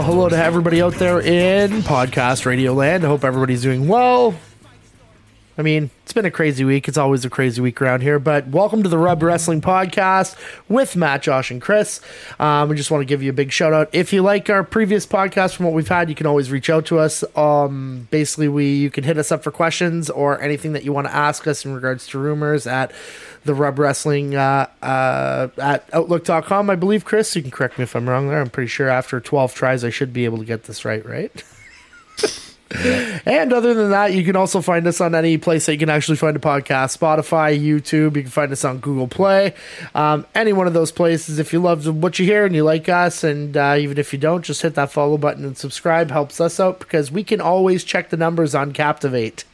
Well, hello to everybody out there in podcast radio land. I hope everybody's doing well. I mean, it's been a crazy week. It's always a crazy week around here. But welcome to the Rub Wrestling Podcast with Matt, Josh, and Chris. Um, we just want to give you a big shout out. If you like our previous podcast from what we've had, you can always reach out to us. Um, basically, we you can hit us up for questions or anything that you want to ask us in regards to rumors at the Rub Wrestling uh, uh, at Outlook.com. I believe, Chris. You can correct me if I'm wrong there. I'm pretty sure after 12 tries, I should be able to get this right, right? And other than that, you can also find us on any place that you can actually find a podcast Spotify, YouTube. You can find us on Google Play. Um, any one of those places. If you love what you hear and you like us, and uh, even if you don't, just hit that follow button and subscribe. Helps us out because we can always check the numbers on Captivate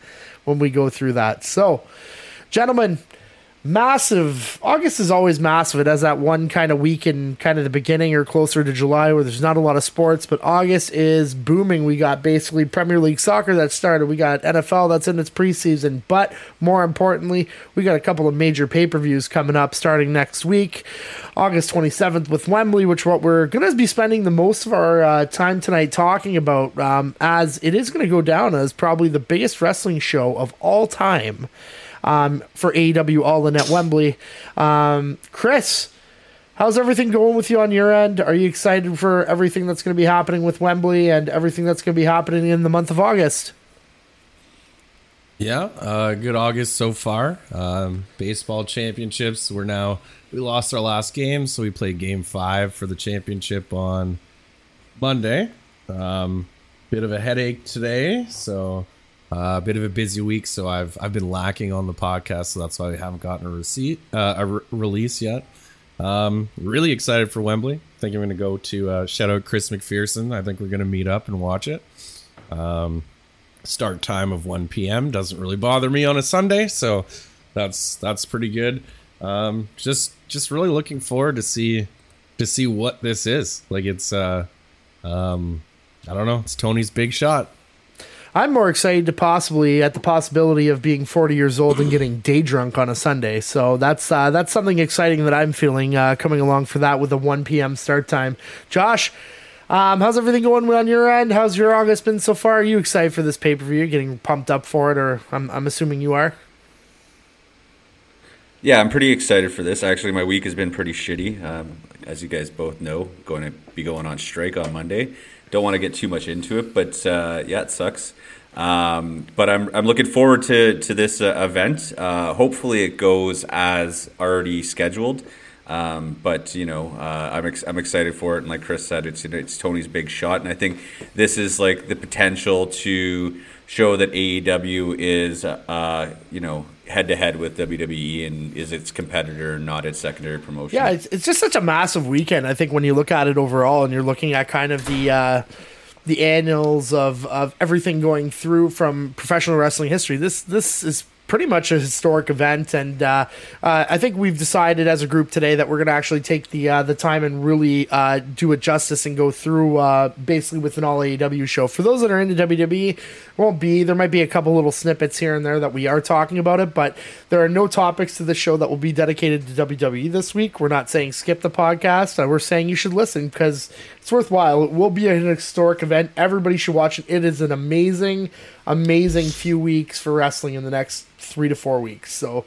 when we go through that. So, gentlemen, massive. August is always massive. It has that one kind of week in kind of the beginning or closer to july where there's not a lot of sports but august is booming. We got basically premier league soccer that started. We got nfl that's in its preseason. But more importantly we got a couple of major pay-per-views coming up starting next week. August 27th with wembley which what we're going to be spending the most of our uh, time tonight talking about um, as it is going to go down as probably the biggest wrestling show of all time um, for AEW All In at Wembley. Um, Chris, how's everything going with you on your end? Are you excited for everything that's going to be happening with Wembley and everything that's going to be happening in the month of August? Yeah, uh, good August so far. Um, baseball championships. We're now we lost our last game, so we played game five for the championship on Monday. Um, bit of a headache today, so uh, a bit of a busy week. So I've I've been lacking on the podcast, so that's why we haven't gotten a receipt uh, a re- release yet. Um, really excited for Wembley. I think I'm going to go to uh, shout out Chris McPherson. I think we're going to meet up and watch it. Um, start time of 1 p.m. doesn't really bother me on a Sunday, so that's that's pretty good. Um, just just really looking forward to see to see what this is. Like it's uh, um, I don't know. It's Tony's big shot. I'm more excited to possibly at the possibility of being 40 years old and getting day drunk on a Sunday. So that's uh, that's something exciting that I'm feeling uh, coming along for that with a 1 p.m. start time. Josh, um, how's everything going on your end? How's your August been so far? Are you excited for this pay per view? Getting pumped up for it, or I'm I'm assuming you are. Yeah, I'm pretty excited for this. Actually, my week has been pretty shitty. Um, as you guys both know, going to be going on strike on Monday. Don't want to get too much into it, but uh, yeah, it sucks. Um, but I'm, I'm looking forward to, to this uh, event. Uh, hopefully, it goes as already scheduled. Um, but you know, uh, I'm ex- I'm excited for it, and like Chris said, it's it's Tony's big shot, and I think this is like the potential to show that AEW is uh, you know head to head with WWE and is its competitor, not its secondary promotion. Yeah, it's, it's just such a massive weekend. I think when you look at it overall, and you're looking at kind of the uh, the annals of of everything going through from professional wrestling history, this this is pretty much a historic event, and uh, uh, I think we've decided as a group today that we're going to actually take the uh, the time and really uh, do it justice and go through uh, basically with an all AEW show. For those that are into WWE, won't be there might be a couple little snippets here and there that we are talking about it, but there are no topics to the show that will be dedicated to WWE this week. We're not saying skip the podcast. Uh, we're saying you should listen because it's worthwhile. It will be an historic event. Everybody should watch it. It is an amazing, amazing few weeks for wrestling in the next three to four weeks. So,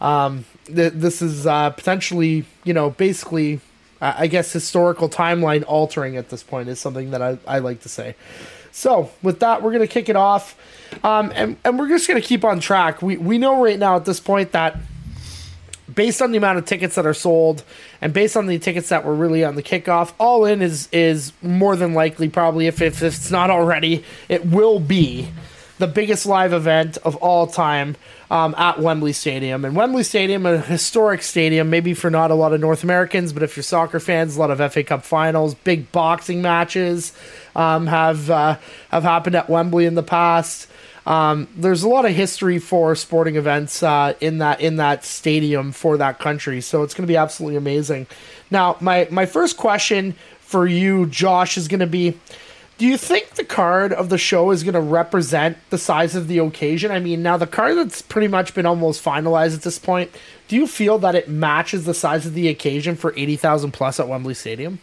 um, th- this is uh, potentially, you know, basically, uh, I guess, historical timeline altering at this point is something that I, I like to say. So, with that, we're going to kick it off. Um, and, and we're just going to keep on track. We, we know right now at this point that based on the amount of tickets that are sold and based on the tickets that were really on the kickoff, all in is is more than likely probably if, if it's not already, it will be the biggest live event of all time um, at Wembley Stadium. And Wembley Stadium, a historic stadium, maybe for not a lot of North Americans, but if you're soccer fans, a lot of FA Cup finals, big boxing matches um, have uh, have happened at Wembley in the past. Um, there's a lot of history for sporting events uh, in that in that stadium for that country, so it's going to be absolutely amazing. Now, my my first question for you, Josh, is going to be Do you think the card of the show is going to represent the size of the occasion? I mean, now the card that's pretty much been almost finalized at this point, do you feel that it matches the size of the occasion for 80,000 plus at Wembley Stadium?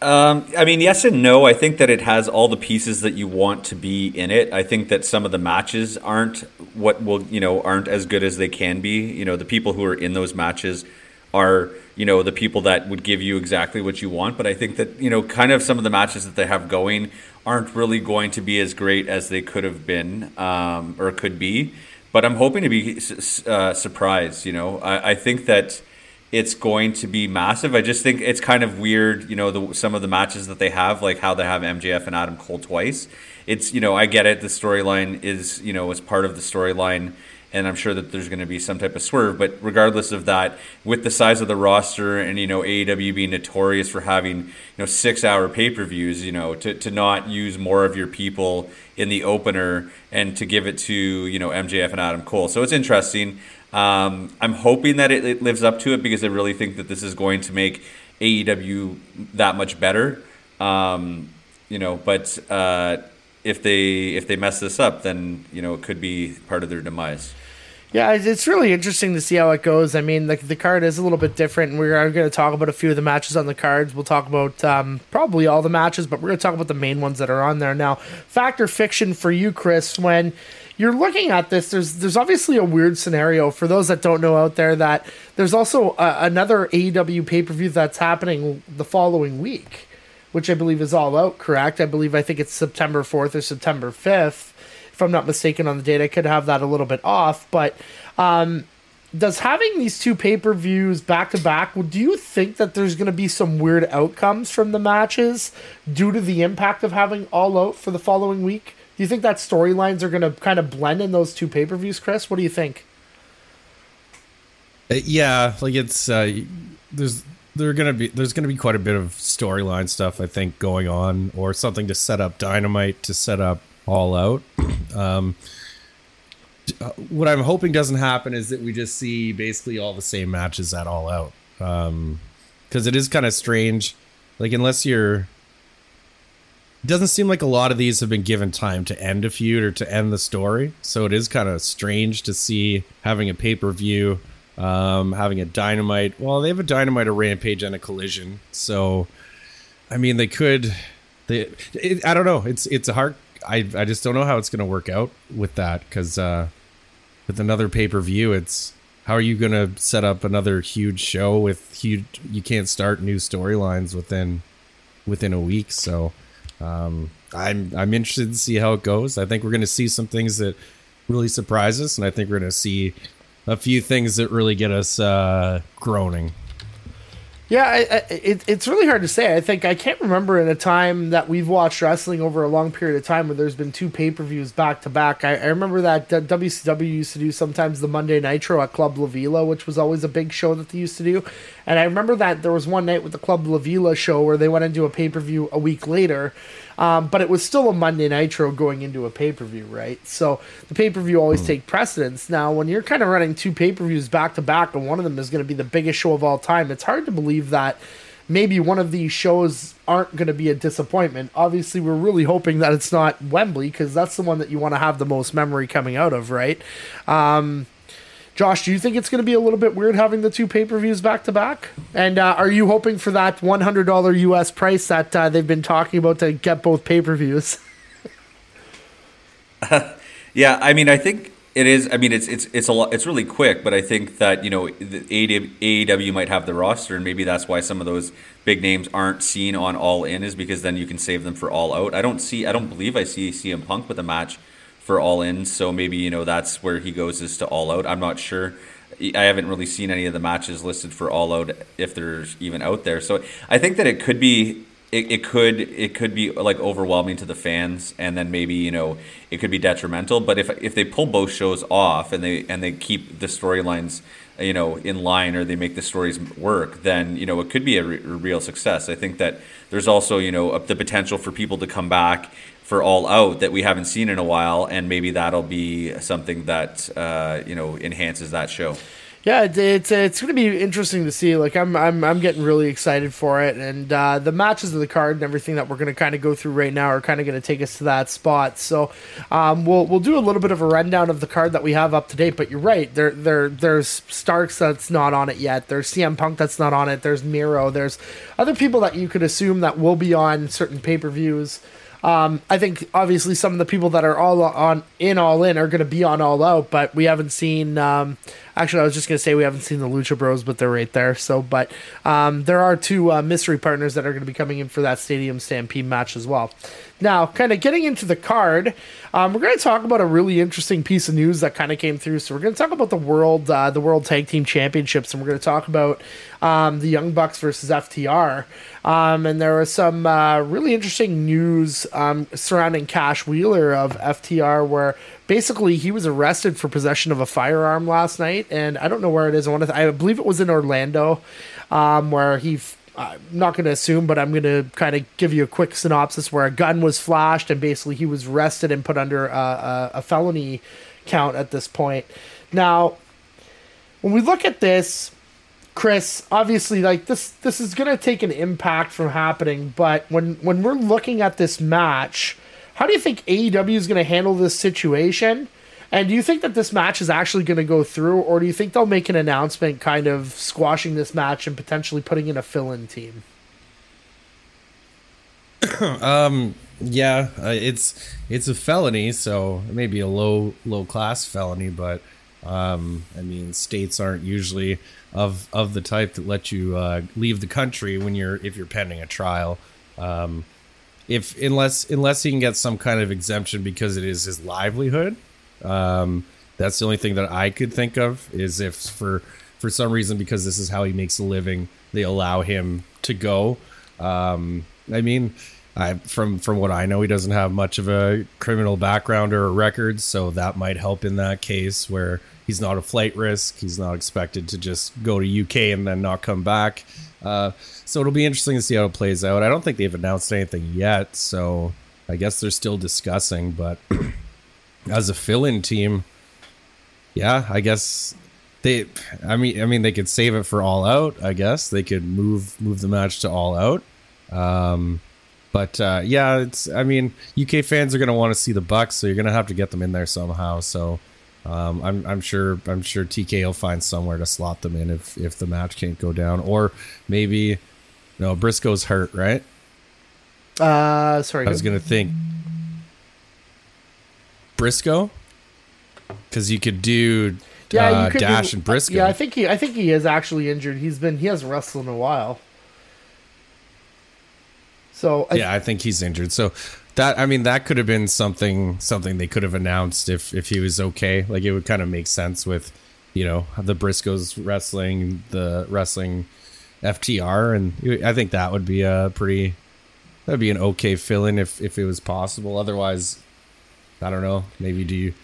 Um, I mean, yes and no. I think that it has all the pieces that you want to be in it. I think that some of the matches aren't what will, you know, aren't as good as they can be. You know, the people who are in those matches are, you know, the people that would give you exactly what you want. But I think that, you know, kind of some of the matches that they have going aren't really going to be as great as they could have been um, or could be. But I'm hoping to be uh, surprised. You know, I, I think that it's going to be massive. I just think it's kind of weird, you know, the, some of the matches that they have, like how they have MJF and Adam Cole twice. It's, you know, I get it. The storyline is, you know, is part of the storyline, and I'm sure that there's going to be some type of swerve. But regardless of that, with the size of the roster and you know AEW being notorious for having you know six hour pay per views, you know, to to not use more of your people in the opener and to give it to you know MJF and Adam Cole. So it's interesting. Um, I'm hoping that it, it, lives up to it because I really think that this is going to make AEW that much better. Um, you know, but uh, if they if they mess this up, then you know it could be part of their demise. Yeah, it's really interesting to see how it goes. I mean, the, the card is a little bit different. And We're going to talk about a few of the matches on the cards. We'll talk about um, probably all the matches, but we're going to talk about the main ones that are on there now. Fact or fiction for you, Chris? When you're looking at this, there's there's obviously a weird scenario for those that don't know out there that there's also another AEW pay per view that's happening the following week, which I believe is all out. Correct? I believe I think it's September fourth or September fifth, if I'm not mistaken on the date. I could have that a little bit off, but. Um, does having these two pay per views back to back, do you think that there's going to be some weird outcomes from the matches due to the impact of having all out for the following week? Do you think that storylines are going to kind of blend in those two pay per views, Chris? What do you think? Uh, yeah, like it's uh, there's there gonna be there's gonna be quite a bit of storyline stuff I think going on, or something to set up Dynamite to set up All Out. Um, uh, what I'm hoping doesn't happen is that we just see basically all the same matches at All Out, because um, it is kind of strange. Like unless you're it doesn't seem like a lot of these have been given time to end a feud or to end the story. So it is kind of strange to see having a pay per view, um, having a dynamite. Well, they have a dynamite, a rampage, and a collision. So, I mean, they could. They, it, I don't know. It's it's a hard. I I just don't know how it's going to work out with that because uh, with another pay per view, it's how are you going to set up another huge show with huge? You can't start new storylines within within a week. So um, I'm I'm interested to see how it goes. I think we're going to see some things that really surprise us, and I think we're going to see a few things that really get us uh, groaning. Yeah, I, I, it, it's really hard to say. I think I can't remember in a time that we've watched wrestling over a long period of time where there's been two pay per views back to back. I remember that WCW used to do sometimes the Monday Nitro at Club La Vela, which was always a big show that they used to do. And I remember that there was one night with the Club La Vela show where they went into a pay per view a week later um, but it was still a Monday Nitro going into a pay per view, right? So the pay per view always mm. take precedence. Now, when you're kind of running two pay per views back to back, and one of them is going to be the biggest show of all time, it's hard to believe that maybe one of these shows aren't going to be a disappointment. Obviously, we're really hoping that it's not Wembley because that's the one that you want to have the most memory coming out of, right? Um, Josh, do you think it's going to be a little bit weird having the two pay per views back to back? And uh, are you hoping for that one hundred dollar US price that uh, they've been talking about to get both pay per views? yeah, I mean, I think it is. I mean, it's it's it's a lot. It's really quick, but I think that you know AEW might have the roster, and maybe that's why some of those big names aren't seen on All In, is because then you can save them for All Out. I don't see. I don't believe I see CM Punk with a match for All In. So maybe you know that's where he goes is to All Out. I'm not sure. I haven't really seen any of the matches listed for All Out if there's even out there. So I think that it could be it, it could it could be like overwhelming to the fans and then maybe you know it could be detrimental but if if they pull both shows off and they and they keep the storylines you know in line or they make the stories work then you know it could be a, re- a real success i think that there's also you know the potential for people to come back for All Out that we haven't seen in a while, and maybe that'll be something that uh, you know enhances that show. Yeah, it's it's going to be interesting to see. Like I'm I'm I'm getting really excited for it, and uh, the matches of the card and everything that we're going to kind of go through right now are kind of going to take us to that spot. So um, we'll we'll do a little bit of a rundown of the card that we have up to date. But you're right, there there there's Starks that's not on it yet. There's CM Punk that's not on it. There's Miro. There's other people that you could assume that will be on certain pay per views. Um, I think obviously some of the people that are all on in all in are going to be on all out, but we haven't seen. Um, actually, I was just to say we haven't seen the Lucha Bros, but they're right there. So, but um, there are two uh, mystery partners that are going to be coming in for that Stadium Stampede match as well. Now, kind of getting into the card, um, we're going to talk about a really interesting piece of news that kind of came through. So we're going to talk about the world, uh, the World Tag Team Championships, and we're going to talk about um, the Young Bucks versus FTR. Um, and there was some uh, really interesting news um, surrounding Cash Wheeler of FTR, where basically he was arrested for possession of a firearm last night, and I don't know where it is. I want to, I believe it was in Orlando, um, where he. I'm not going to assume, but I'm going to kind of give you a quick synopsis where a gun was flashed and basically he was arrested and put under a, a, a felony count at this point. Now, when we look at this, Chris, obviously, like this, this is going to take an impact from happening. But when when we're looking at this match, how do you think AEW is going to handle this situation? And do you think that this match is actually going to go through, or do you think they'll make an announcement kind of squashing this match and potentially putting in a fill in team? um, yeah, uh, it's it's a felony, so it may be a low low class felony, but um, I mean, states aren't usually of of the type that let you uh, leave the country when you're if you're pending a trial. Um, if unless unless he can get some kind of exemption because it is his livelihood, um, that's the only thing that I could think of is if for for some reason because this is how he makes a living, they allow him to go. Um, I mean, I, from from what I know, he doesn't have much of a criminal background or a record, so that might help in that case where he's not a flight risk. He's not expected to just go to UK and then not come back. Uh, so it'll be interesting to see how it plays out. I don't think they've announced anything yet, so I guess they're still discussing. But as a fill-in team, yeah, I guess they. I mean, I mean, they could save it for all out. I guess they could move move the match to all out. Um, but uh, yeah, it's. I mean, UK fans are gonna want to see the Bucks, so you're gonna have to get them in there somehow. So. Um, I'm, I'm sure I'm sure TK will find somewhere to slot them in if, if the match can't go down, or maybe no Briscoe's hurt, right? Uh, sorry. I was gonna think Briscoe, because you could do yeah, uh, could Dash do- and Briscoe. Yeah, I think he, I think he is actually injured. He's been, he hasn't wrestled in a while. So I, yeah, I think he's injured. So that I mean that could have been something something they could have announced if if he was okay. Like it would kind of make sense with you know the Briscoes wrestling the wrestling FTR, and I think that would be a pretty that'd be an okay fill in if if it was possible. Otherwise, I don't know. Maybe do you?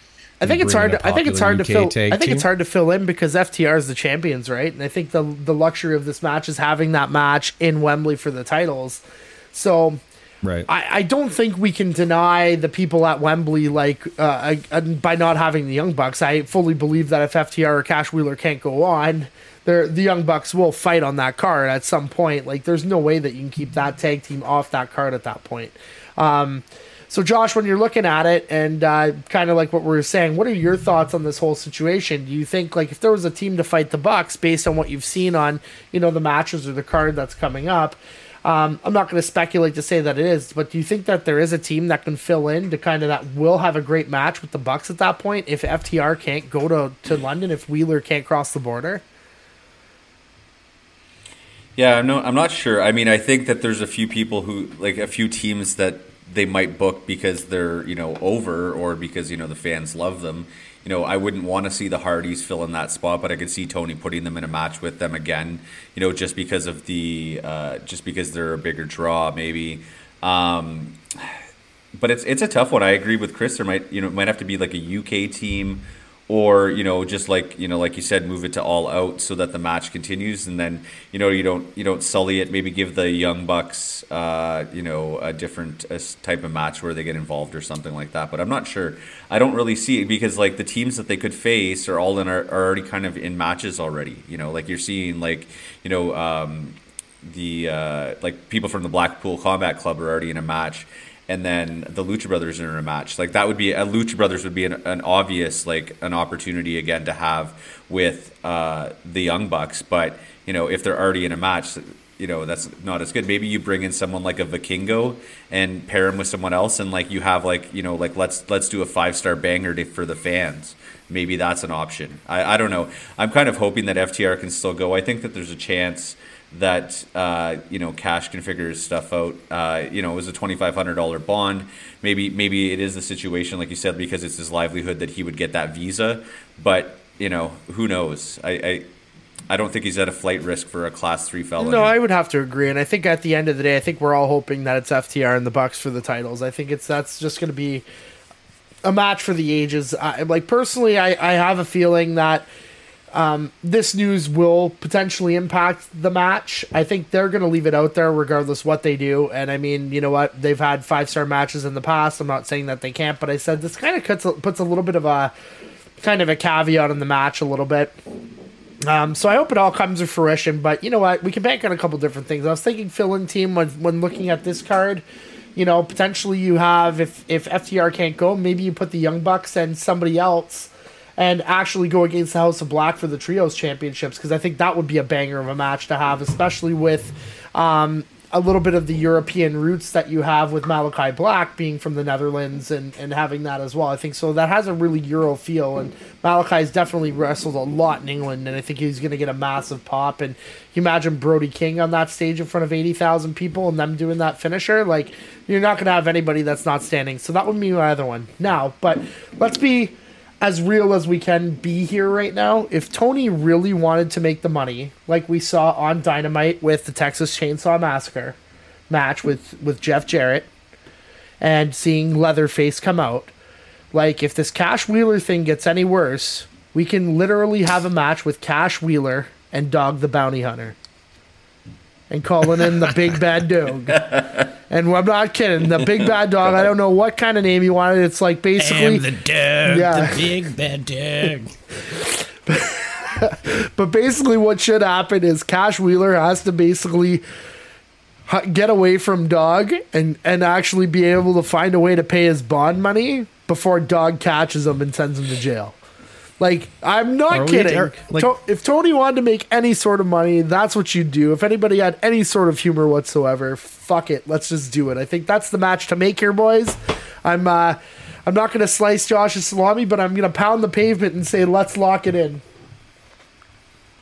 I think it's hard. To, I think it's hard to fill. I think it's hard to fill in because FTR is the champions, right? And I think the the luxury of this match is having that match in Wembley for the titles. So Right. I, I don't think we can deny the people at Wembley like uh, I- uh, by not having the Young Bucks. I fully believe that if FTR or Cash Wheeler can't go on, they're, the Young Bucks will fight on that card at some point. Like there's no way that you can keep that tag team off that card at that point. Um, so Josh, when you're looking at it and uh, kind of like what we were saying, what are your thoughts on this whole situation? Do you think like if there was a team to fight the Bucks based on what you've seen on you know the matches or the card that's coming up? Um, I'm not going to speculate to say that it is, but do you think that there is a team that can fill in to kind of that will have a great match with the Bucks at that point if FTR can't go to, to London if Wheeler can't cross the border? Yeah, I'm no, I'm not sure. I mean, I think that there's a few people who like a few teams that they might book because they're you know over or because you know the fans love them. You know, I wouldn't want to see the Hardys fill in that spot, but I could see Tony putting them in a match with them again. You know, just because of the uh, just because they're a bigger draw, maybe. Um, but it's it's a tough one. I agree with Chris. There might you know it might have to be like a UK team or you know just like you know like you said move it to all out so that the match continues and then you know you don't you don't sully it. Maybe give the young bucks uh, you know a different a type of match where they get involved or something like that but i'm not sure. I don't really see it because like the teams that they could face are all in are, are already kind of in matches already you know like you're seeing like you know um, the uh, like people from the blackpool combat club are already in a match and then the Lucha Brothers are in a match. Like that would be a Lucha Brothers would be an, an obvious like an opportunity again to have with uh, the Young Bucks. But you know if they're already in a match, you know that's not as good. Maybe you bring in someone like a Vikingo and pair him with someone else, and like you have like you know like let's let's do a five star banger to, for the fans. Maybe that's an option. I, I don't know. I'm kind of hoping that FTR can still go. I think that there's a chance that uh, you know cash can figure his stuff out. Uh, you know, it was a twenty five hundred dollar bond. Maybe maybe it is the situation like you said because it's his livelihood that he would get that visa. But you know, who knows? I. I I don't think he's at a flight risk for a class three felony. No, I would have to agree, and I think at the end of the day, I think we're all hoping that it's FTR and the Bucks for the titles. I think it's that's just going to be a match for the ages. I, like personally, I, I have a feeling that um, this news will potentially impact the match. I think they're going to leave it out there regardless what they do. And I mean, you know what? They've had five star matches in the past. I'm not saying that they can't, but I said this kind of puts a, little bit of a kind of a caveat on the match a little bit. Um, so I hope it all comes to fruition. But you know what? We can bank on a couple different things. I was thinking fill in team when when looking at this card. You know, potentially you have if if FTR can't go, maybe you put the Young Bucks and somebody else and actually go against the House of Black for the trios championships because I think that would be a banger of a match to have, especially with um, a little bit of the European roots that you have with Malachi Black being from the Netherlands and, and having that as well. I think so that has a really Euro feel, and Malachi's definitely wrestled a lot in England, and I think he's going to get a massive pop. And you imagine Brody King on that stage in front of 80,000 people and them doing that finisher? Like, you're not going to have anybody that's not standing. So that would be my other one. Now, but let's be as real as we can be here right now, if Tony really wanted to make the money, like we saw on Dynamite with the Texas Chainsaw Massacre match with, with Jeff Jarrett and seeing Leatherface come out, like if this Cash Wheeler thing gets any worse, we can literally have a match with Cash Wheeler and Dog the Bounty Hunter and calling in the Big Bad Dog. And I'm not kidding. The Big Bad Dog. I don't know what kind of name you wanted. It's like basically the dog, Yeah. the big bad dog. But basically, what should happen is Cash Wheeler has to basically get away from Dog and and actually be able to find a way to pay his bond money before Dog catches him and sends him to jail. Like I'm not Are kidding. like- To- if Tony wanted to make any sort of money, that's what you'd do. If anybody had any sort of humor whatsoever, fuck it, let's just do it. I think that's the match to make here, boys. I'm uh, I'm not gonna slice Josh's salami, but I'm gonna pound the pavement and say let's lock it in.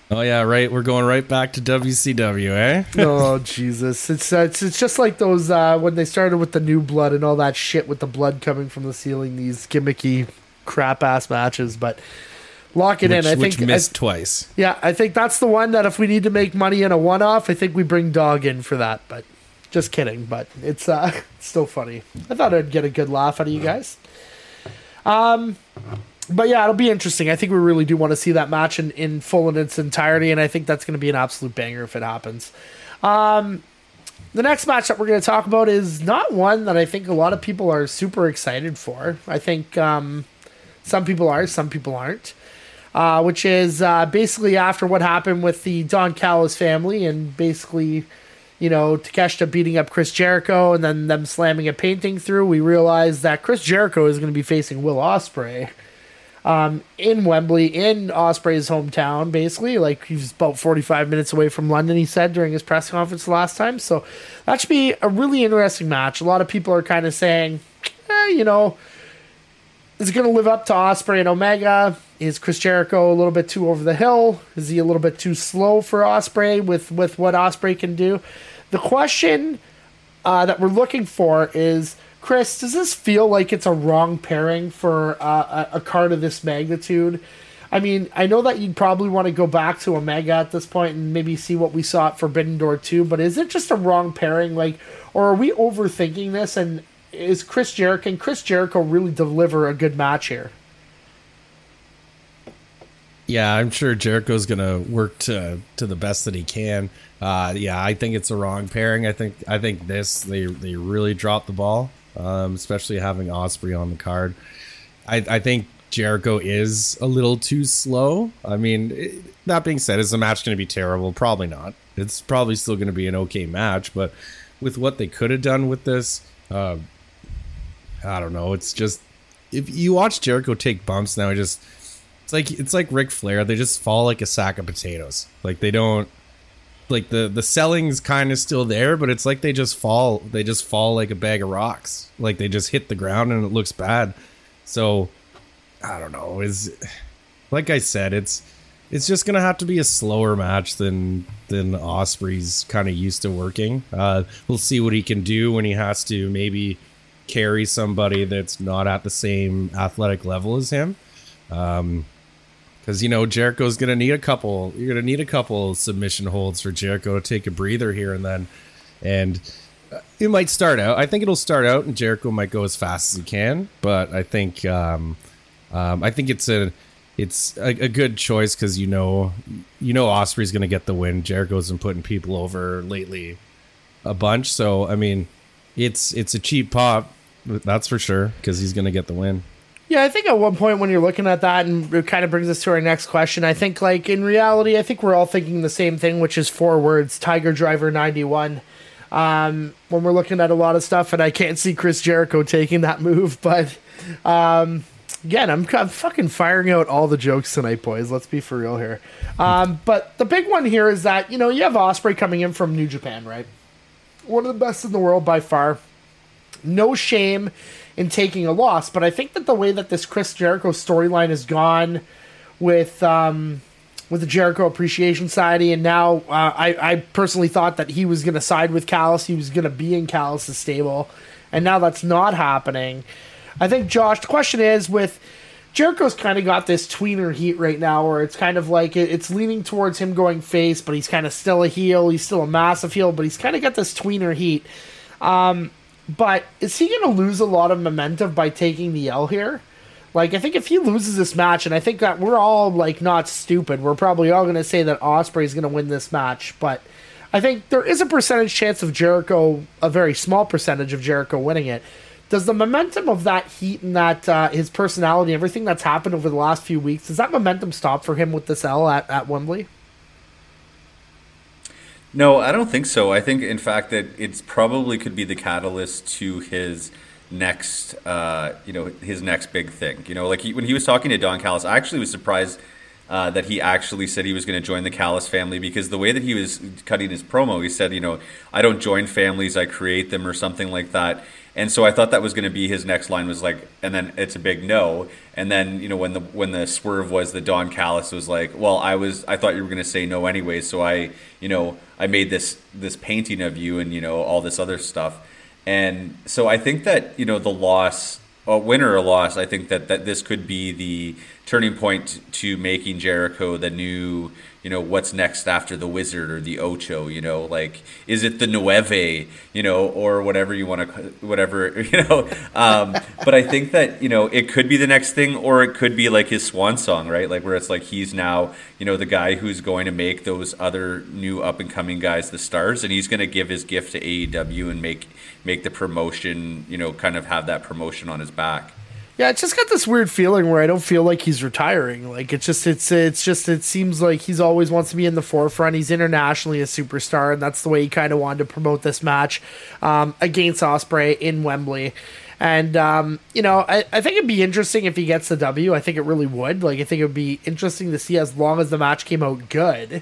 Oh yeah, right. We're going right back to WCW, eh? oh Jesus! It's, uh, it's it's just like those uh, when they started with the new blood and all that shit with the blood coming from the ceiling. These gimmicky crap ass matches, but lock it which, in. I think missed I- twice. yeah, I think that's the one that if we need to make money in a one off, I think we bring Dog in for that. But just kidding. But it's uh, it's still funny. I thought I'd get a good laugh out of you guys. Um, but yeah, it'll be interesting. I think we really do want to see that match in, in full in its entirety, and I think that's going to be an absolute banger if it happens. Um, the next match that we're going to talk about is not one that I think a lot of people are super excited for. I think um, some people are, some people aren't. Uh, which is uh, basically after what happened with the Don Callis family and basically, you know, Takeshita beating up Chris Jericho and then them slamming a painting through, we realized that Chris Jericho is going to be facing Will Ospreay um, in Wembley, in Ospreay's hometown, basically. Like he's about 45 minutes away from London, he said during his press conference last time. So that should be a really interesting match. A lot of people are kind of saying, eh, you know, is it going to live up to Ospreay and Omega? Is Chris Jericho a little bit too over the hill? Is he a little bit too slow for Ospreay with with what Ospreay can do? The question uh, that we're looking for is Chris. Does this feel like it's a wrong pairing for uh, a, a card of this magnitude? I mean, I know that you'd probably want to go back to Omega at this point and maybe see what we saw at Forbidden Door 2, but is it just a wrong pairing? Like, or are we overthinking this? And is Chris Jericho, can Chris Jericho really deliver a good match here? Yeah, I'm sure Jericho's gonna work to to the best that he can. Uh, yeah, I think it's a wrong pairing. I think I think this they they really dropped the ball, um, especially having Ospreay on the card. I, I think Jericho is a little too slow. I mean, it, that being said, is the match going to be terrible? Probably not. It's probably still going to be an okay match, but with what they could have done with this, uh, I don't know. It's just if you watch Jericho take bumps now, it just it's like it's like Ric Flair. They just fall like a sack of potatoes. Like they don't like the the selling's kind of still there, but it's like they just fall. They just fall like a bag of rocks. Like they just hit the ground and it looks bad. So I don't know. Is like I said, it's it's just gonna have to be a slower match than than Ospreay's kind of used to working. Uh, we'll see what he can do when he has to maybe carry somebody that's not at the same athletic level as him. Um, because you know Jericho's gonna need a couple. You're gonna need a couple submission holds for Jericho to take a breather here and then, and uh, it might start out. I think it'll start out, and Jericho might go as fast as he can. But I think, um, um, I think it's a, it's a, a good choice because you know, you know Ospreay's gonna get the win. Jericho's been putting people over lately, a bunch. So I mean, it's it's a cheap pop, that's for sure, because he's gonna get the win. Yeah, I think at one point when you're looking at that, and it kind of brings us to our next question. I think, like in reality, I think we're all thinking the same thing, which is four words: Tiger Driver ninety one. Um, when we're looking at a lot of stuff, and I can't see Chris Jericho taking that move, but um, again, I'm, I'm fucking firing out all the jokes tonight, boys. Let's be for real here. Um, but the big one here is that you know you have Ospreay coming in from New Japan, right? One of the best in the world by far. No shame in taking a loss. But I think that the way that this Chris Jericho storyline has gone with um, with the Jericho Appreciation Society, and now uh, I, I personally thought that he was going to side with Callis, he was going to be in Callis' stable, and now that's not happening. I think Josh, the question is with. Jericho's kind of got this tweener heat right now where it's kind of like it's leaning towards him going face, but he's kind of still a heel. He's still a massive heel, but he's kind of got this tweener heat. Um, but is he going to lose a lot of momentum by taking the L here? Like, I think if he loses this match, and I think that we're all like not stupid, we're probably all going to say that Ospreay is going to win this match. But I think there is a percentage chance of Jericho, a very small percentage of Jericho winning it. Does the momentum of that heat and that uh, his personality, everything that's happened over the last few weeks, does that momentum stop for him with this L at, at Wembley? No, I don't think so. I think, in fact, that it's probably could be the catalyst to his next, uh, you know, his next big thing. You know, like he, when he was talking to Don Callis, I actually was surprised uh, that he actually said he was going to join the Callis family because the way that he was cutting his promo, he said, you know, I don't join families, I create them, or something like that. And so I thought that was going to be his next line was like, and then it's a big no. And then you know when the when the swerve was the Don Callis was like, well, I was I thought you were going to say no anyway, so I you know I made this this painting of you and you know all this other stuff. And so I think that you know the loss, a win or a loss, I think that that this could be the turning point to making Jericho the new you know what's next after the wizard or the ocho you know like is it the nueve you know or whatever you want to whatever you know? Um, but i think that you know it could be the next thing or it could be like his swan song right? Like where it's like he's now you know the guy who's going to make those other new up and coming guys the stars and he's going to give his gift to aew and make make the promotion you know kind of have that promotion on his back yeah, it's just got this weird feeling where I don't feel like he's retiring. Like it's just it's it's just it seems like he's always wants to be in the forefront. He's internationally a superstar, and that's the way he kind of wanted to promote this match um, against Ospreay in Wembley. And um, you know, I, I think it'd be interesting if he gets the W. I think it really would. Like I think it would be interesting to see as long as the match came out good.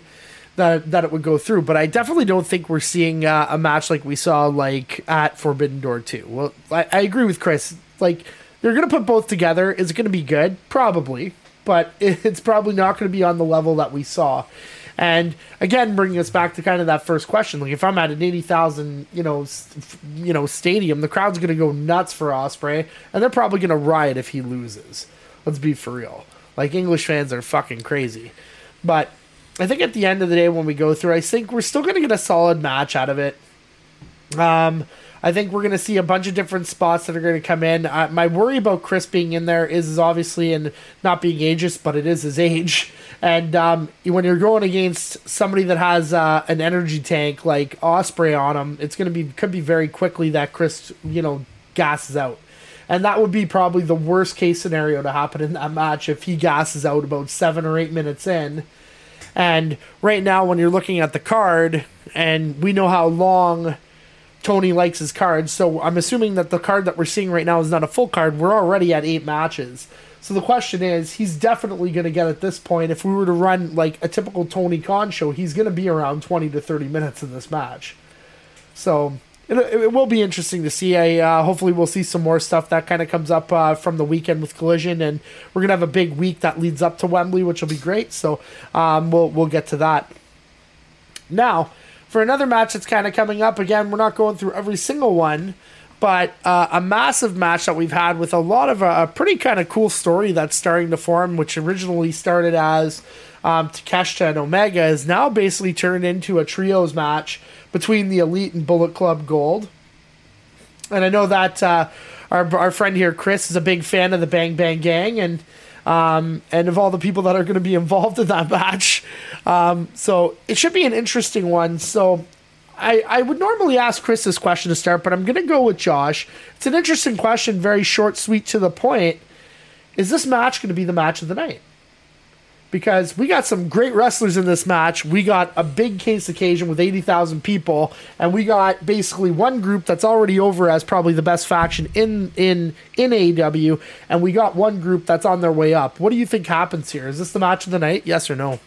That, that it would go through, but I definitely don't think we're seeing uh, a match like we saw like at Forbidden Door two. Well, I, I agree with Chris. Like they're going to put both together. Is it going to be good? Probably, but it's probably not going to be on the level that we saw. And again, bringing us back to kind of that first question, like if I'm at an eighty thousand, you know, you know, stadium, the crowd's going to go nuts for Ospreay, and they're probably going to riot if he loses. Let's be for real. Like English fans are fucking crazy, but I think at the end of the day, when we go through, I think we're still going to get a solid match out of it. Um, I think we're going to see a bunch of different spots that are going to come in. Uh, my worry about Chris being in there is, is obviously in not being ageist, but it is his age. And um, when you're going against somebody that has uh, an energy tank like Ospreay on him, it's going to be could be very quickly that Chris, you know, gasses out. And that would be probably the worst case scenario to happen in that match if he gasses out about seven or eight minutes in. And right now, when you're looking at the card, and we know how long Tony likes his cards, so I'm assuming that the card that we're seeing right now is not a full card. We're already at eight matches. So the question is, he's definitely going to get at this point. If we were to run like a typical Tony Khan show, he's going to be around 20 to 30 minutes in this match. So it, it will be interesting to see. I uh, hopefully we'll see some more stuff that kind of comes up uh, from the weekend with Collision, and we're gonna have a big week that leads up to Wembley, which will be great. So um, we'll we'll get to that. Now, for another match that's kind of coming up again, we're not going through every single one, but uh, a massive match that we've had with a lot of a, a pretty kind of cool story that's starting to form, which originally started as um, Takeshita and Omega, is now basically turned into a trios match between the Elite and Bullet Club Gold. And I know that uh, our, our friend here, Chris, is a big fan of the Bang Bang Gang and um, and of all the people that are going to be involved in that match. Um, so it should be an interesting one. So I, I would normally ask Chris this question to start, but I'm going to go with Josh. It's an interesting question, very short, sweet, to the point. Is this match going to be the match of the night? Because we got some great wrestlers in this match. We got a big case occasion with 80,000 people and we got basically one group that's already over as probably the best faction in in in AEW and we got one group that's on their way up. What do you think happens here? Is this the match of the night? Yes or no?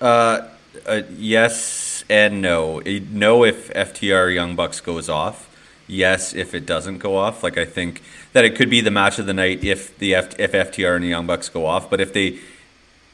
Uh, uh yes and no. No if FTR Young Bucks goes off. Yes if it doesn't go off. Like I think that it could be the match of the night if the F, if FTR and the Young Bucks go off. But if they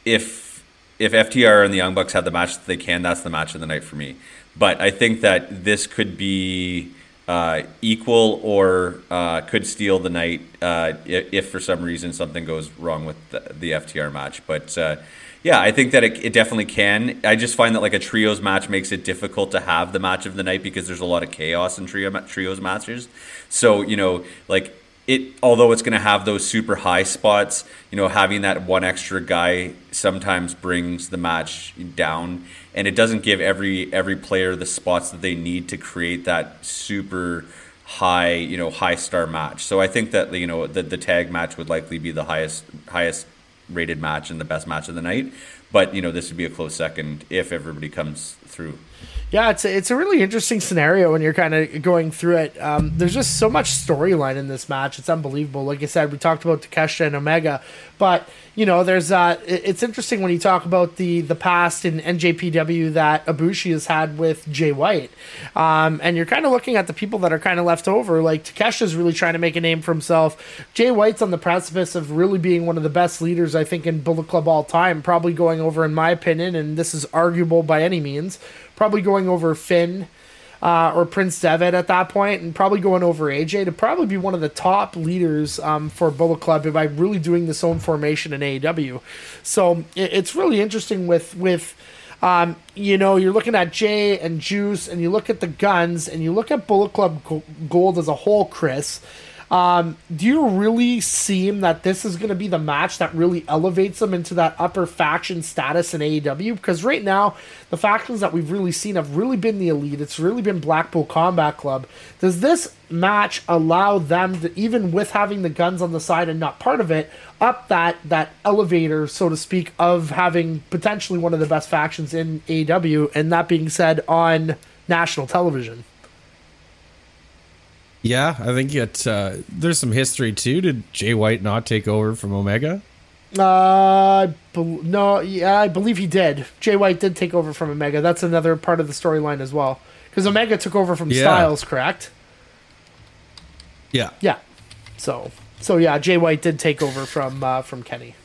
if if FTR and the Young Bucks have the match that they can, that's the match of the night for me. But I think that this could be uh, equal or uh, could steal the night uh, if, if, for some reason something goes wrong with the, the FTR match. But uh, yeah, I think that it, it, definitely can. I just find that like a trios match makes it difficult to have the match of the night because there's a lot of chaos in trio trios matches. So you know, like it although it's going to have those super high spots you know having that one extra guy sometimes brings the match down and it doesn't give every every player the spots that they need to create that super high you know high star match so i think that you know the, the tag match would likely be the highest highest rated match and the best match of the night. But you know this would be a close second if everybody comes through yeah, it's a, it's a really interesting scenario when you're kind of going through it. Um, there's just so much storyline in this match; it's unbelievable. Like I said, we talked about Takeshita and Omega, but you know, there's uh, it's interesting when you talk about the the past in NJPW that Ibushi has had with Jay White, um, and you're kind of looking at the people that are kind of left over. Like Takeshita's really trying to make a name for himself. Jay White's on the precipice of really being one of the best leaders I think in Bullet Club all time, probably going over in my opinion, and this is arguable by any means probably going over Finn uh, or Prince Devitt at that point, and probably going over AJ to probably be one of the top leaders um, for Bullet Club by really doing this own formation in AEW. So it, it's really interesting with with. Um, you know, you're looking at Jay and Juice, and you look at the guns, and you look at Bullet Club Gold as a whole, Chris. Um, do you really seem that this is going to be the match that really elevates them into that upper faction status in AEW? Because right now, the factions that we've really seen have really been the Elite. It's really been Blackpool Combat Club. Does this match allow them to, even with having the guns on the side and not part of it, up that that elevator, so to speak, of having potentially one of the best factions in AEW? And that being said, on national television. Yeah, I think it. Uh, there's some history too. Did Jay White not take over from Omega? Uh, no, yeah, I believe he did. Jay White did take over from Omega. That's another part of the storyline as well, because Omega took over from yeah. Styles, correct? Yeah. Yeah. So, so yeah, Jay White did take over from uh, from Kenny.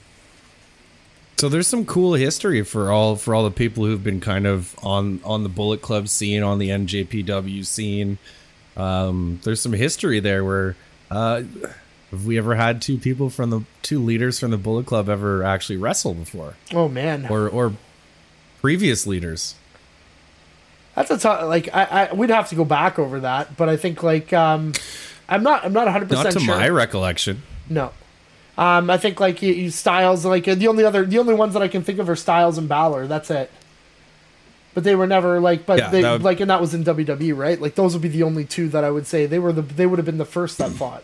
So there's some cool history for all for all the people who've been kind of on on the Bullet Club scene, on the NJPW scene um, there's some history there where uh, have we ever had two people from the two leaders from the Bullet Club ever actually wrestle before? Oh man, or or previous leaders. that's a tough. Like I, I, we'd have to go back over that, but I think like um, I'm not, I'm not 100 percent. Not to sure. my recollection. No. Um, I think like you, you Styles like the only other the only ones that I can think of are Styles and Balor. That's it. But they were never like, but Yeah, they would- like, and that was in WWE, right? Like those would be the only two that I would say they were the they would have been the first that fought.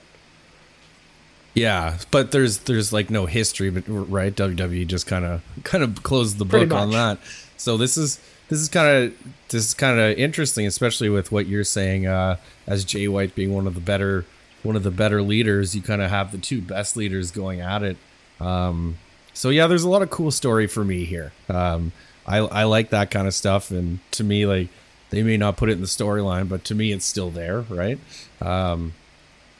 Yeah, but there's there's like no history, but right? WWE just kind of kind of closed the Pretty book on that. So this is this is kind of this is kind of interesting, especially with what you're saying. Uh, as Jay White being one of the better one of the better leaders, you kind of have the two best leaders going at it. Um, so yeah, there's a lot of cool story for me here. Um, I I like that kind of stuff, and to me, like they may not put it in the storyline, but to me, it's still there, right? Um,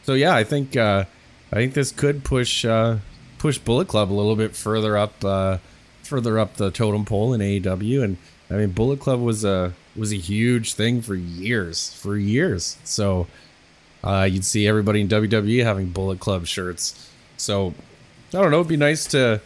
so yeah, I think uh, I think this could push uh, push Bullet Club a little bit further up uh, further up the totem pole in AEW, and I mean Bullet Club was a was a huge thing for years, for years. So uh, you'd see everybody in WWE having Bullet Club shirts. So I don't know. It'd be nice to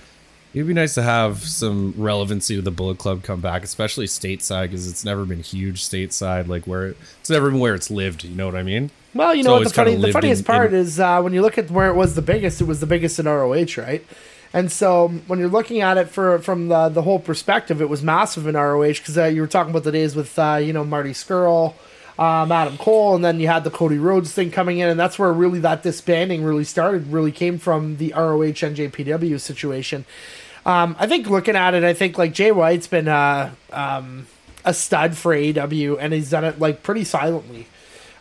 it'd be nice to have some relevancy with the Bullet Club come back, especially stateside, because it's never been huge stateside, like where it, it's never been where it's lived. You know what I mean? Well, you It's know what the funny the funniest in- part in- is uh, when you look at where it was the biggest, it was the biggest in ROH, right? And so when you're looking at it for from the the whole perspective, it was massive in ROH because uh, you were talking about the days with uh, you know Marty Scurll, um, Adam Cole, and then you had the Cody Rhodes thing coming in, and that's where really that disbanding really started. Really came from the ROH NJPW situation. Um, I think looking at it, I think like Jay White's been uh, um, a stud for AEW, and he's done it like pretty silently.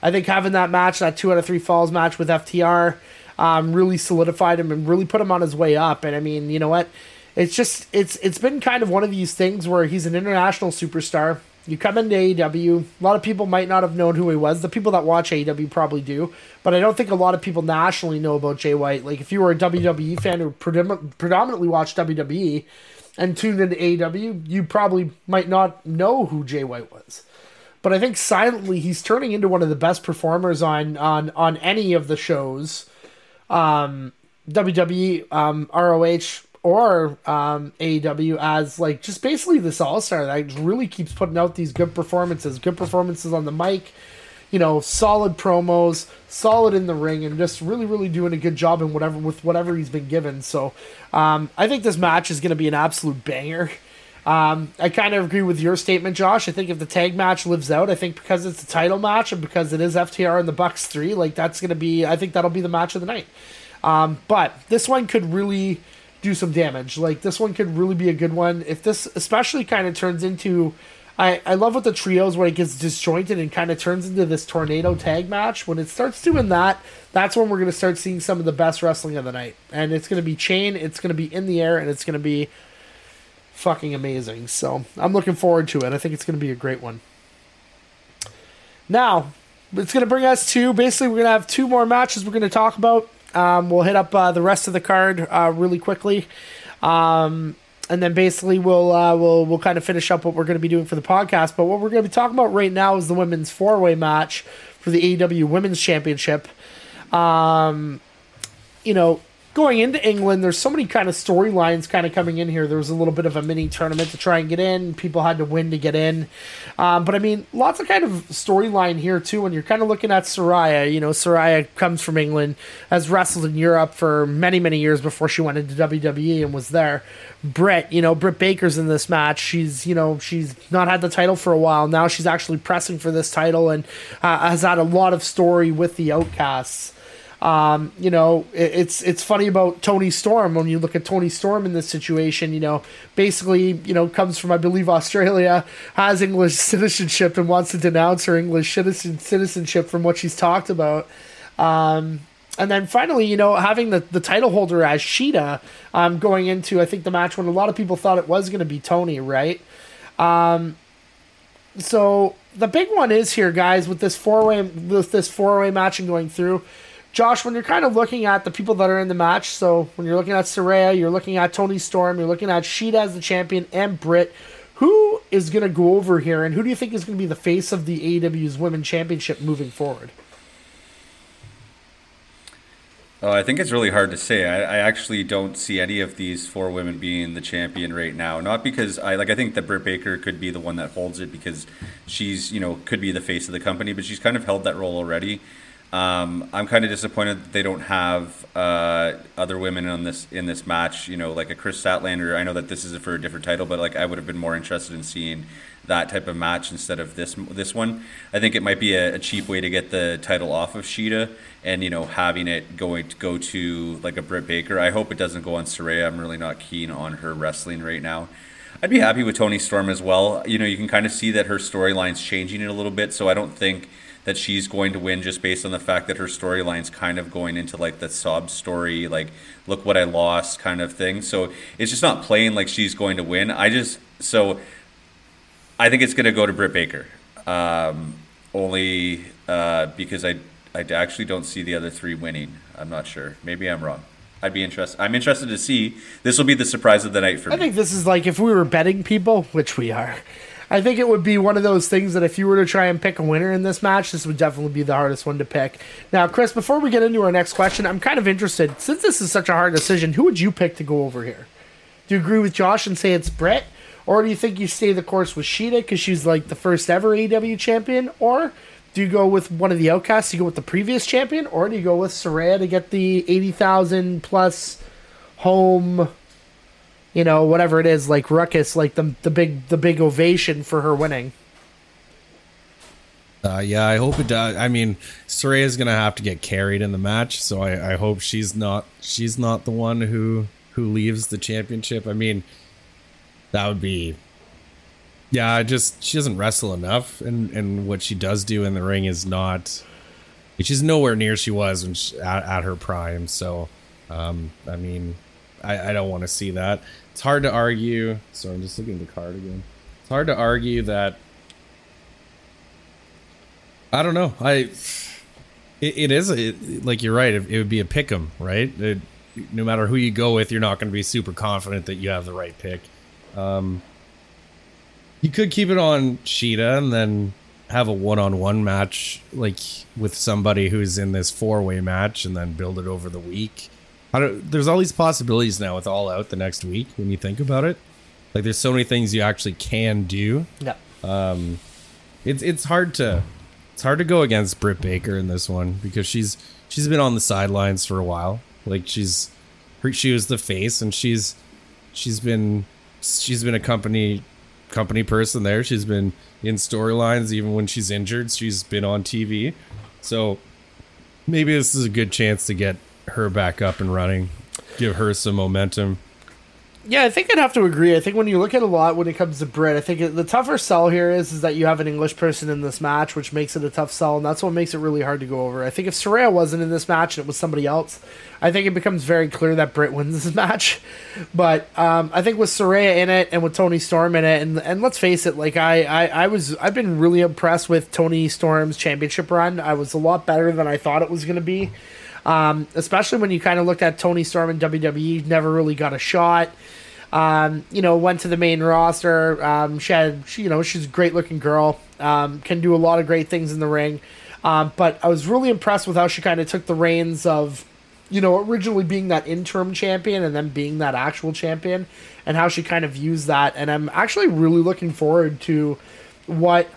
I think having that match, that two out of three falls match with FTR, um, really solidified him and really put him on his way up. And I mean, you know what? It's just it's it's been kind of one of these things where he's an international superstar. You come into AEW, a lot of people might not have known who he was. The people that watch AEW probably do, but I don't think a lot of people nationally know about Jay White. Like if you were a WWE fan who predominantly watched WWE and tuned into AEW, you probably might not know who Jay White was but I think silently he's turning into one of the best performers on on on any of the shows, um, WWE, um, ROH or um, AEW as like just basically this all star that really keeps putting out these good performances, good performances on the mic, you know, solid promos, solid in the ring, and just really really doing a good job in whatever with whatever he's been given. So um, I think this match is going to be an absolute banger. Um, I kind of agree with your statement, Josh. I think if the tag match lives out, I think because it's a title match and because it is FTR and the Bucks three, like that's gonna be. I think that'll be the match of the night. Um, but this one could really do some damage. Like this one could really be a good one. If this especially kind of turns into, I I love what the trios when it gets disjointed and kind of turns into this tornado tag match. When it starts doing that, that's when we're gonna start seeing some of the best wrestling of the night. And it's gonna be chain. It's gonna be in the air, and it's gonna be fucking amazing. So I'm looking forward to it. I think it's going to be a great one. Now, it's going to bring us to basically, we're going to have two more matches we're going to talk about. Um, we'll hit up uh, the rest of the card uh, really quickly. Um, and then basically we'll uh, we'll we'll kind of finish up what we're going to be doing for the podcast. But what we're going to be talking about right now is the women's four way match for the AEW Women's Championship. Um, you know, going into England, there's so many kind of storylines kind of coming in here. There was a little bit of a mini tournament to try and get in. People had to win to get in. Um, but I mean, lots of kind of storyline here too. When you're kind of looking at Saraya, you know, Saraya comes from England, has wrestled in Europe for many, many years before she went into WWE and was there. Britt, you know, Britt Baker's in this match. She's, you know, she's not had the title for a while. Now she's actually pressing for this title and uh, has had a lot of story with the Outcasts. Um, you know, it, it's it's funny about Toni Storm when you look at Toni Storm in this situation. You know, basically, you know, comes from I believe Australia, has English citizenship and wants to denounce her English citizen citizenship from what she's talked about. Um, and then finally, you know, having the, the title holder as Shida um, going into, I think, the match when a lot of people thought it was going to be Toni, right? Um, so the big one is here, guys, with this four way with this four way match and going through. Josh, when you're kind of looking at the people that are in the match, so when you're looking at Saraya, you're looking at Toni Storm, you're looking at Shida as the champion, and Britt. Who is going to go over here, and who do you think is going to be the face of the AEW's Women's Championship moving forward? Oh, I think it's really hard to say. I, I, actually don't see any of these four women being the champion right now. Not because I like. I think that Britt Baker could be the one that holds it because she's you know could be the face of the company, but she's kind of held that role already. Um, I'm kind of disappointed that they don't have uh, other women on this in this match. You know, like a Kris Statlander. I know that this is for a different title, but like I would have been more interested in seeing that type of match instead of this this one. I think it might be a, a, cheap way to get the title off of Shida, and you know having it going to go to like a Britt Baker. I hope it doesn't go on Saraya. I'm really not keen on her wrestling right now. I'd be happy with Toni Storm as well. You know, you can kind of see that her storyline's changing it a little bit, so I don't think that she's going to win just based on the fact that her storyline's kind of going into like the sob story, like look what I lost kind of thing. So it's just not playing like she's going to win. I just so I think it's going to go to Britt Baker, um, only uh, because I I actually don't see the other three winning. I'm not sure. Maybe I'm wrong. I'd be interested. I'm interested to see. This will be the surprise of the night for I me. I think this is like if we were betting people, which we are. I think it would be one of those things that if you were to try and pick a winner in this match, this would definitely be the hardest one to pick. Now, Chris, before we get into our next question, I'm kind of interested. Since this is such a hard decision, who would you pick to go over here? Do you agree with Josh and say it's Britt? Or do you think you stay the course with Shida because she's like the first ever AEW champion? Or do you go with one of the outcasts? Do you go with the previous champion? Or do you go with Saraya to get the 80,000 plus home, you know, whatever it is, like ruckus, like the, the big the big ovation for her winning? Uh, yeah, I hope it does. I mean, Saraya's gonna have to get carried in the match, so I, I hope she's not she's not the one who who leaves the championship. I mean, that would be yeah just she doesn't wrestle enough and and what she does do in the ring is not she's nowhere near she was when she, at, at her prime so um i mean i i don't want to see that. It's hard to argue so i'm just looking at the card again. It's hard to argue that i don't know i it, it is a, like you're right it, it would be a pick 'em right? It, no matter who you go with you're not going to be super confident that you have the right pick. Um, you could keep it on Shida and then have a one-on-one match like with somebody who's in this four-way match and then build it over the week. There's all these possibilities now with All Out the next week when you think about it. Like there's so many things you actually can do. Yeah. Um, it's it's hard to it's hard to go against Britt Baker in this one because she's she's been on the sidelines for a while. Like she's her, she was the face and she's she's been she's been a company company person there. She's been in storylines even when she's injured. She's been on TV. So maybe this is a good chance to get her back up and running, give her some momentum. Yeah, I think I'd have to agree. I think when you look at a lot when it comes to Britt, I think the tougher sell here is is that you have an English person in this match, which makes it a tough sell, and that's what makes it really hard to go over. I think if Saraya wasn't in this match and it was somebody else, I think it becomes very clear that Britt wins this match. But um, I think with Saraya in it and with Toni Storm in it, and and let's face it, like I, I I was I've been really impressed with Toni Storm's championship run. I was a lot better than I thought it was going to be. Um, especially when you kind of looked at Toni Storm in WWE, never really got a shot. Um, you know, went to the main roster. Um, she had, she, you know, she's a great looking girl. Um, can do a lot of great things in the ring. Um, but I was really impressed with how she kind of took the reins of, you know, originally being that interim champion and then being that actual champion, and how she kind of used that. And I'm actually really looking forward to what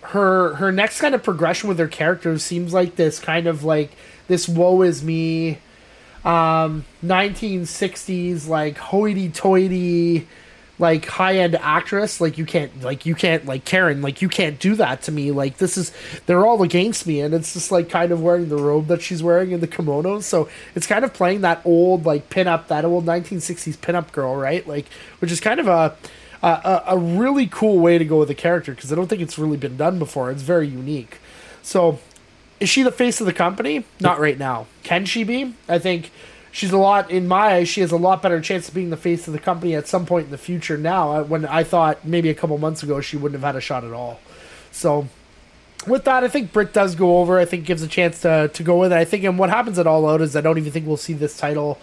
her her next kind of progression with her character seems like. This kind of like this woe is me um, 1960s like hoity-toity like high-end actress like you can't like you can't like karen like you can't do that to me. Like this is they're all against me and it's just like kind of wearing the robe that she's wearing in the kimono so it's kind of playing that old like pinup that old 1960s pinup girl right? Like which is kind of a a, a really cool way to go with the character because i don't think it's really been done before. It's very unique. So is she the face of the company? Not right now. Can she be? I think she's a lot in my eyes. She has a lot better chance of being the face of the company at some point in the future. Now, uh, when I thought maybe a couple months ago she wouldn't have had a shot at all. So, with that, I think Britt does go over. I think gives a chance to to go with it. I think, and what happens at All Out is I don't even think we'll see this title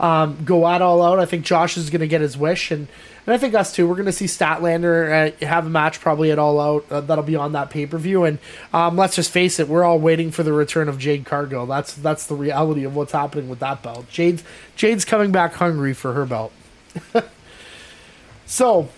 um, go at all out. I think Josh is going to get his wish, and, and I think us too. We're going to see Statlander uh, have a match probably at all out. Uh, that'll be on that pay per view. And um, let's just face it, we're all waiting for the return of Jade Cargill. That's that's the reality of what's happening with that belt. Jade's Jade's coming back hungry for her belt. so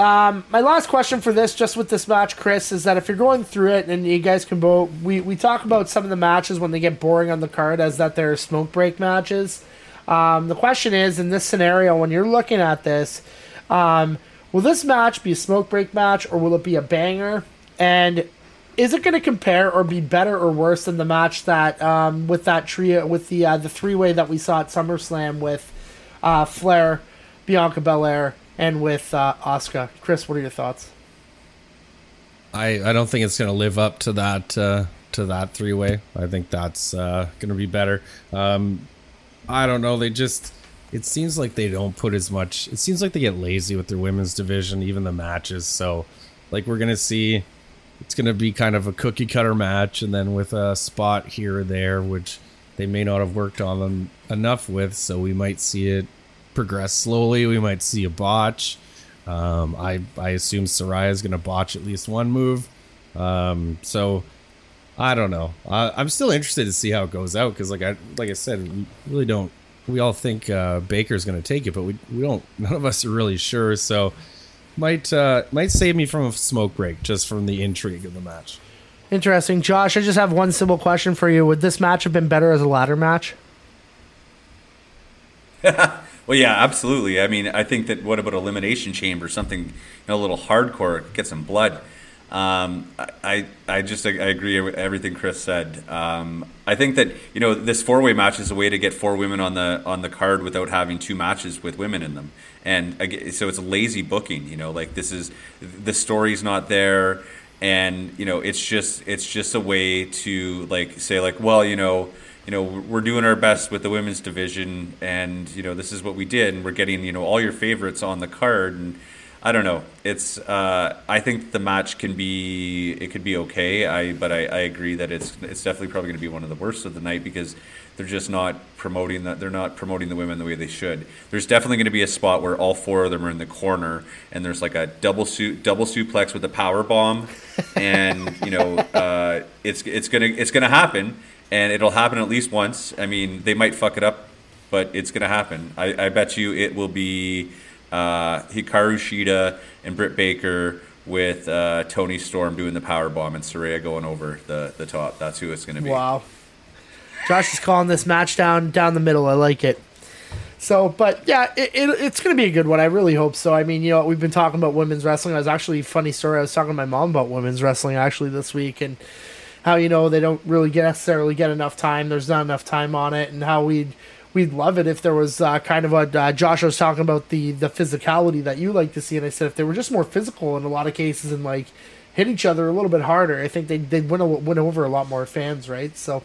um, my last question for this, just with this match, Chris, is that if you're going through it and you guys can both, we, we talk about some of the matches when they get boring on the card as that they're smoke break matches. Um, the question is, in this scenario, when you're looking at this, um, will this match be a smoke break match or will it be a banger? And is it going to compare or be better or worse than the match that um, with that trio with the uh, the three way that we saw at SummerSlam with uh, Flair, Bianca Belair, and with uh. Chris, what are your thoughts? I, I don't think it's going to live up to that uh, to that three way. I think that's uh, going to be better. Um, I don't know. They just it seems like they don't put as much. It seems like they get lazy with their women's division, even the matches. So, like we're to see, it's to be kind of a cookie cutter match, and then with a spot here or there, which they may not have worked on them enough with. So we might see it progress slowly. We might see a botch. Um, I I assume Saraya is to botch at least one move. Um, so I don't know. I, I'm still interested to see how it goes out because, like I like I said, we really don't. We all think uh, Baker's going to take it, but we we don't. None of us are really sure. So might uh, might save me from a smoke break just from the intrigue of the match. Interesting, Josh. I just have one simple question for you. Would this match have been better as a ladder match? Well, yeah, absolutely. I mean, I think that what about elimination chamber, something you know, a little hardcore, get some blood. Um, I, I just I agree with everything Chris said. Um, I think that you know this four way match is a way to get four women on the on the card without having two matches with women in them, and so it's lazy booking. You know, like this is the story's not there, and you know it's just it's just a way to like say like well you know you know we're doing our best with the women's division and you know this is what we did and we're getting you know all your favorites on the card and I don't know it's uh, I think the match can be it could be okay I but I, I agree that it's it's definitely probably going to be one of the worst of the night because they're just not promoting that they're not promoting the women the way they should there's definitely going to be a spot where all four of them are in the corner and there's like a double suit double suplex with a power bomb and you know uh, it's it's gonna it's gonna happen and it'll happen at least once. I mean, they might fuck it up, but it's going to happen. I, I, bet you it will be uh, Hikaru Shida and Britt Baker with uh, Toni Storm doing the power bomb and Saraya going over the, the top. That's who it's going to be. Wow. Josh is calling this match down down the middle. I like it. So, but yeah, it, it, it's going to be a good one. I really hope so. I mean, you know, we've been talking about women's wrestling. I was actually funny story. I was talking to my mom about women's wrestling actually this week, and how you know they don't really get necessarily get enough time. There's not enough time on it, and how we'd we'd love it if there was uh, kind of what uh, Josh was talking about the the physicality that you like to see. And I said if they were just more physical in a lot of cases and like hit each other a little bit harder, I think they they'd win win over a lot more fans, right? So.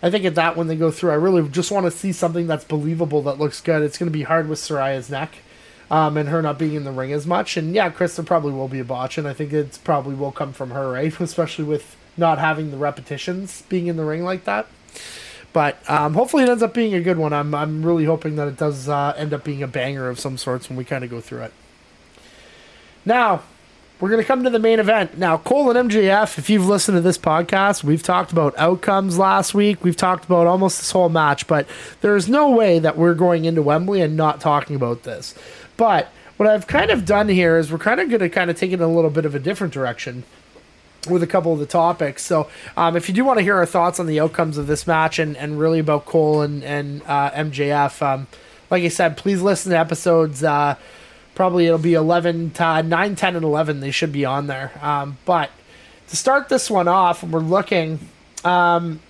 I think at that when they go through, I really just want to see something that's believable that looks good. It's going to be hard with Saraya's neck, um, and her not being in the ring as much. And yeah, Krista probably will be a botch, and I think it probably will come from her, right? Especially with not having the repetitions being in the ring like that. But um, hopefully it ends up being a good one. I'm I'm really hoping that it does uh, end up being a banger of some sorts when we kind of go through it. Now, we're going to come to the main event. Now, Cole and MJF, if you've listened to this podcast, we've talked about outcomes last week. We've talked about almost this whole match, but there's no way that we're going into Wembley and not talking about this. But what I've kind of done here is we're kind of going to kind of take it in a little bit of a different direction with a couple of the topics. So, um, if you do want to hear our thoughts on the outcomes of this match and, and really about Cole and, and uh, MJF, um, like I said, please listen to episodes. Uh, probably it'll be 11 to 9, 10, and 11. They should be on there. Um, but to start this one off, we're looking, um,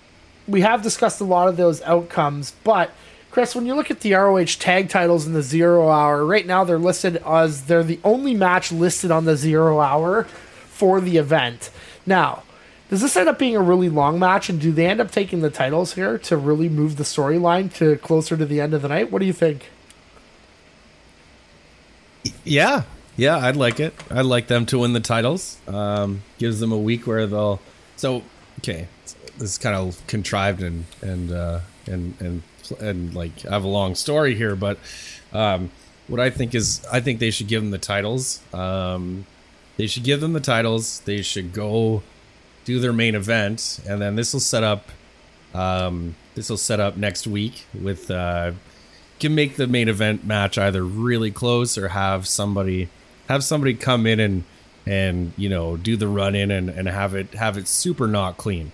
we have discussed a lot of those outcomes, but. Chris, when you look at the ROH tag titles in the zero hour, right now they're listed as they're the only match listed on the zero hour for the event. Now, does this end up being a really long match, and do they end up taking the titles here to really move the storyline to closer to the end of the night? What do you think? Yeah, yeah, I'd like it. I'd like them to win the titles. Um, gives them a week where they'll. So, okay, this is kind of contrived and and uh, and and and like I have a long story here, but um, what I think is I think they should give them the titles. Um, they should give them the titles. They should go do their main event, and then this will set up. Um, this will set up next week with uh, can make the main event match either really close or have somebody have somebody come in and and you know do the run in and, and have it have it super not clean.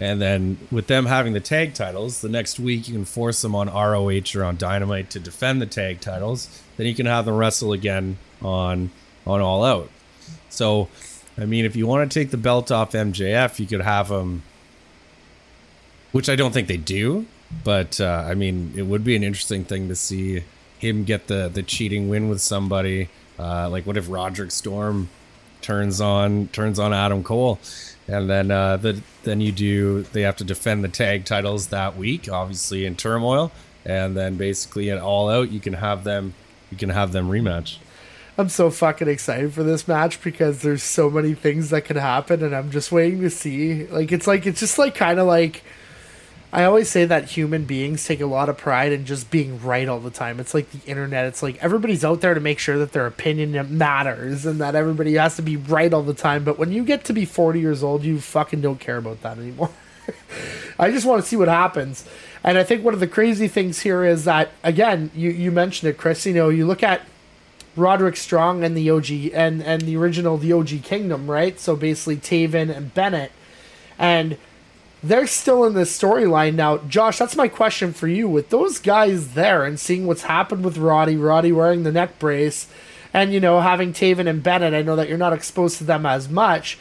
And then with them having the tag titles, the next week you can force them on ROH or on Dynamite to defend the tag titles. Then you can have them wrestle again on on All Out. So, I mean, if you want to take the belt off MJF, you could have them, which I don't think they do. But uh, I mean, it would be an interesting thing to see him get the the cheating win with somebody. Uh, like, what if Roderick Storm turns on turns on Adam Cole? and then uh, the then you do they have to defend the tag titles that week, obviously in turmoil, and then basically at all out you can have them you can have them rematch. I'm so fucking excited for this match because there's so many things that could happen, and I'm just waiting to see. Like it's like it's just like kind of like I always say that human beings take a lot of pride in just being right all the time. It's like the internet. It's like everybody's out there to make sure that their opinion matters and that everybody has to be right all the time. But when you get to be 40 years old, you fucking don't care about that anymore. I just want to see what happens. And I think one of the crazy things here is that, again, you, you mentioned it, Chris. You know, you look at Roderick Strong and the OG and, and the original, the OG Kingdom, right? So basically Taven and Bennett. And they're still in this storyline now. Josh, that's my question for you. With those guys there and seeing what's happened with Roddy, Roddy wearing the neck brace, and you know having Taven and Bennett, I know that you're not exposed to them as much.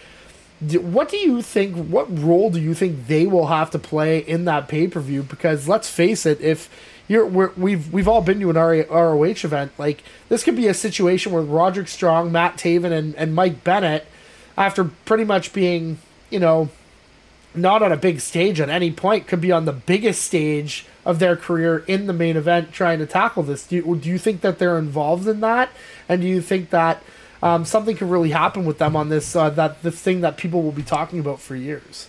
What do you think? What role do you think they will have to play in that pay per view? Because let's face it, if you're we have we've, we've all been to an ROH event, like this could be a situation where Roderick Strong, Matt Taven, and, and Mike Bennett, after pretty much being you know not on a big stage at any point, could be on the biggest stage of their career in the main event trying to tackle this. Do you, do you think that they're involved in that? And do you think that um, something could really happen with them on this, uh, that this thing that people will be talking about for years?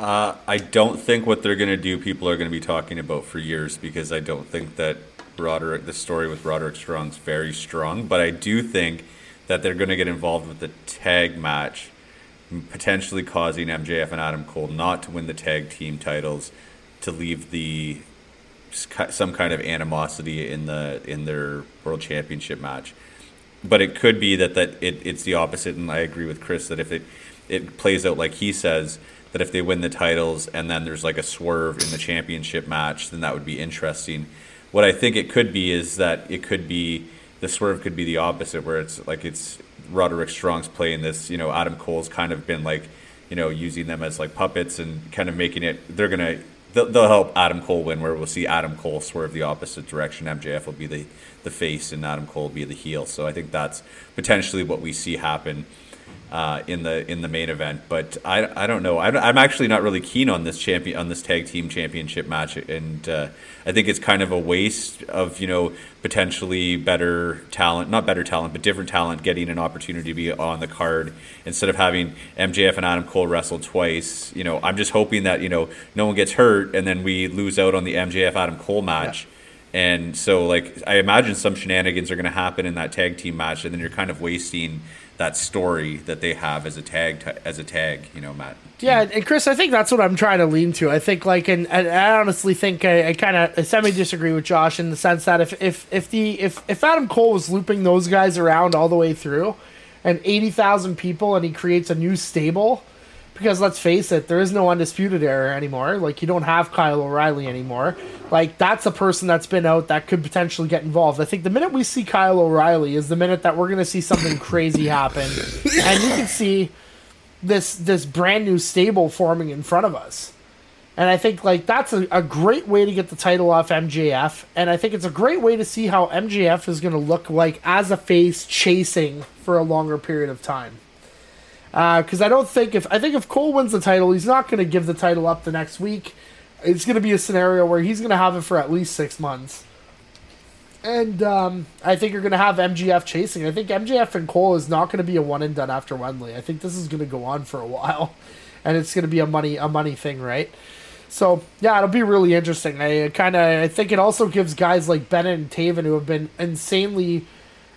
Uh, I don't think what they're going to do, people are going to be talking about for years because I don't think that Roderick, the story with Roderick Strong is very strong. But I do think that they're going to get involved with the tag match potentially causing MJF and Adam Cole not to win the tag team titles, to leave the some kind of animosity in the in their world championship match. But it could be that that it, it's the opposite, and I agree with Chris that if it it plays out like he says that if they win the titles and then there's like a swerve in the championship match, then that would be interesting. What I think it could be is that it could be the swerve could be the opposite, where it's like it's Roderick Strong's playing this. You know, Adam Cole's kind of been like, you know, using them as like puppets and kind of making it. They're gonna they'll, they'll help Adam Cole win, where we'll see Adam Cole swerve the opposite direction. MJF will be the the face, and Adam Cole will be the heel. So I think that's potentially what we see happen uh, in the in the main event. But I, I don't know. I'm, I'm actually not really keen on this champion on this tag team championship match, and uh, I think it's kind of a waste of you know potentially better talent, not better talent, but different talent getting an opportunity to be on the card instead of having MJF and Adam Cole wrestle twice. You know, I'm just hoping that you know no one gets hurt, and then we lose out on the MJF Adam Cole match. Yeah. And so, like, I imagine some shenanigans are going to happen in that tag team match, and then you're kind of wasting that story that they have as a tag t- as a tag you know matt. Yeah and chris i think that's what i'm trying to lean to. I think like and, and i honestly think i, I kind of semi disagree with josh in the sense that if if if the if, if adam cole was looping those guys around all the way through and 80000 people and he creates a new stable because let's face it, there is no undisputed era anymore. Like you don't have Kyle O'Reilly anymore. Like that's a person that's been out that could potentially get involved. I think the minute we see Kyle O'Reilly is the minute that we're going to see something crazy happen, and you can see this this brand new stable forming in front of us. And I think like that's a, a great way to get the title off MJF, and I think it's a great way to see how MJF is going to look like as a face chasing for a longer period of time because uh, I don't think if I think if Cole wins the title, he's not going to give the title up the next week. It's going to be a scenario where he's going to have it for at least six months, and um, I think you're going to have MJF chasing. I think MJF and Cole is not going to be a one and done after Wembley. I think this is going to go on for a while, and it's going to be a money a money thing, right? So yeah, it'll be really interesting. I kind of I think it also gives guys like Bennett and Taven who have been insanely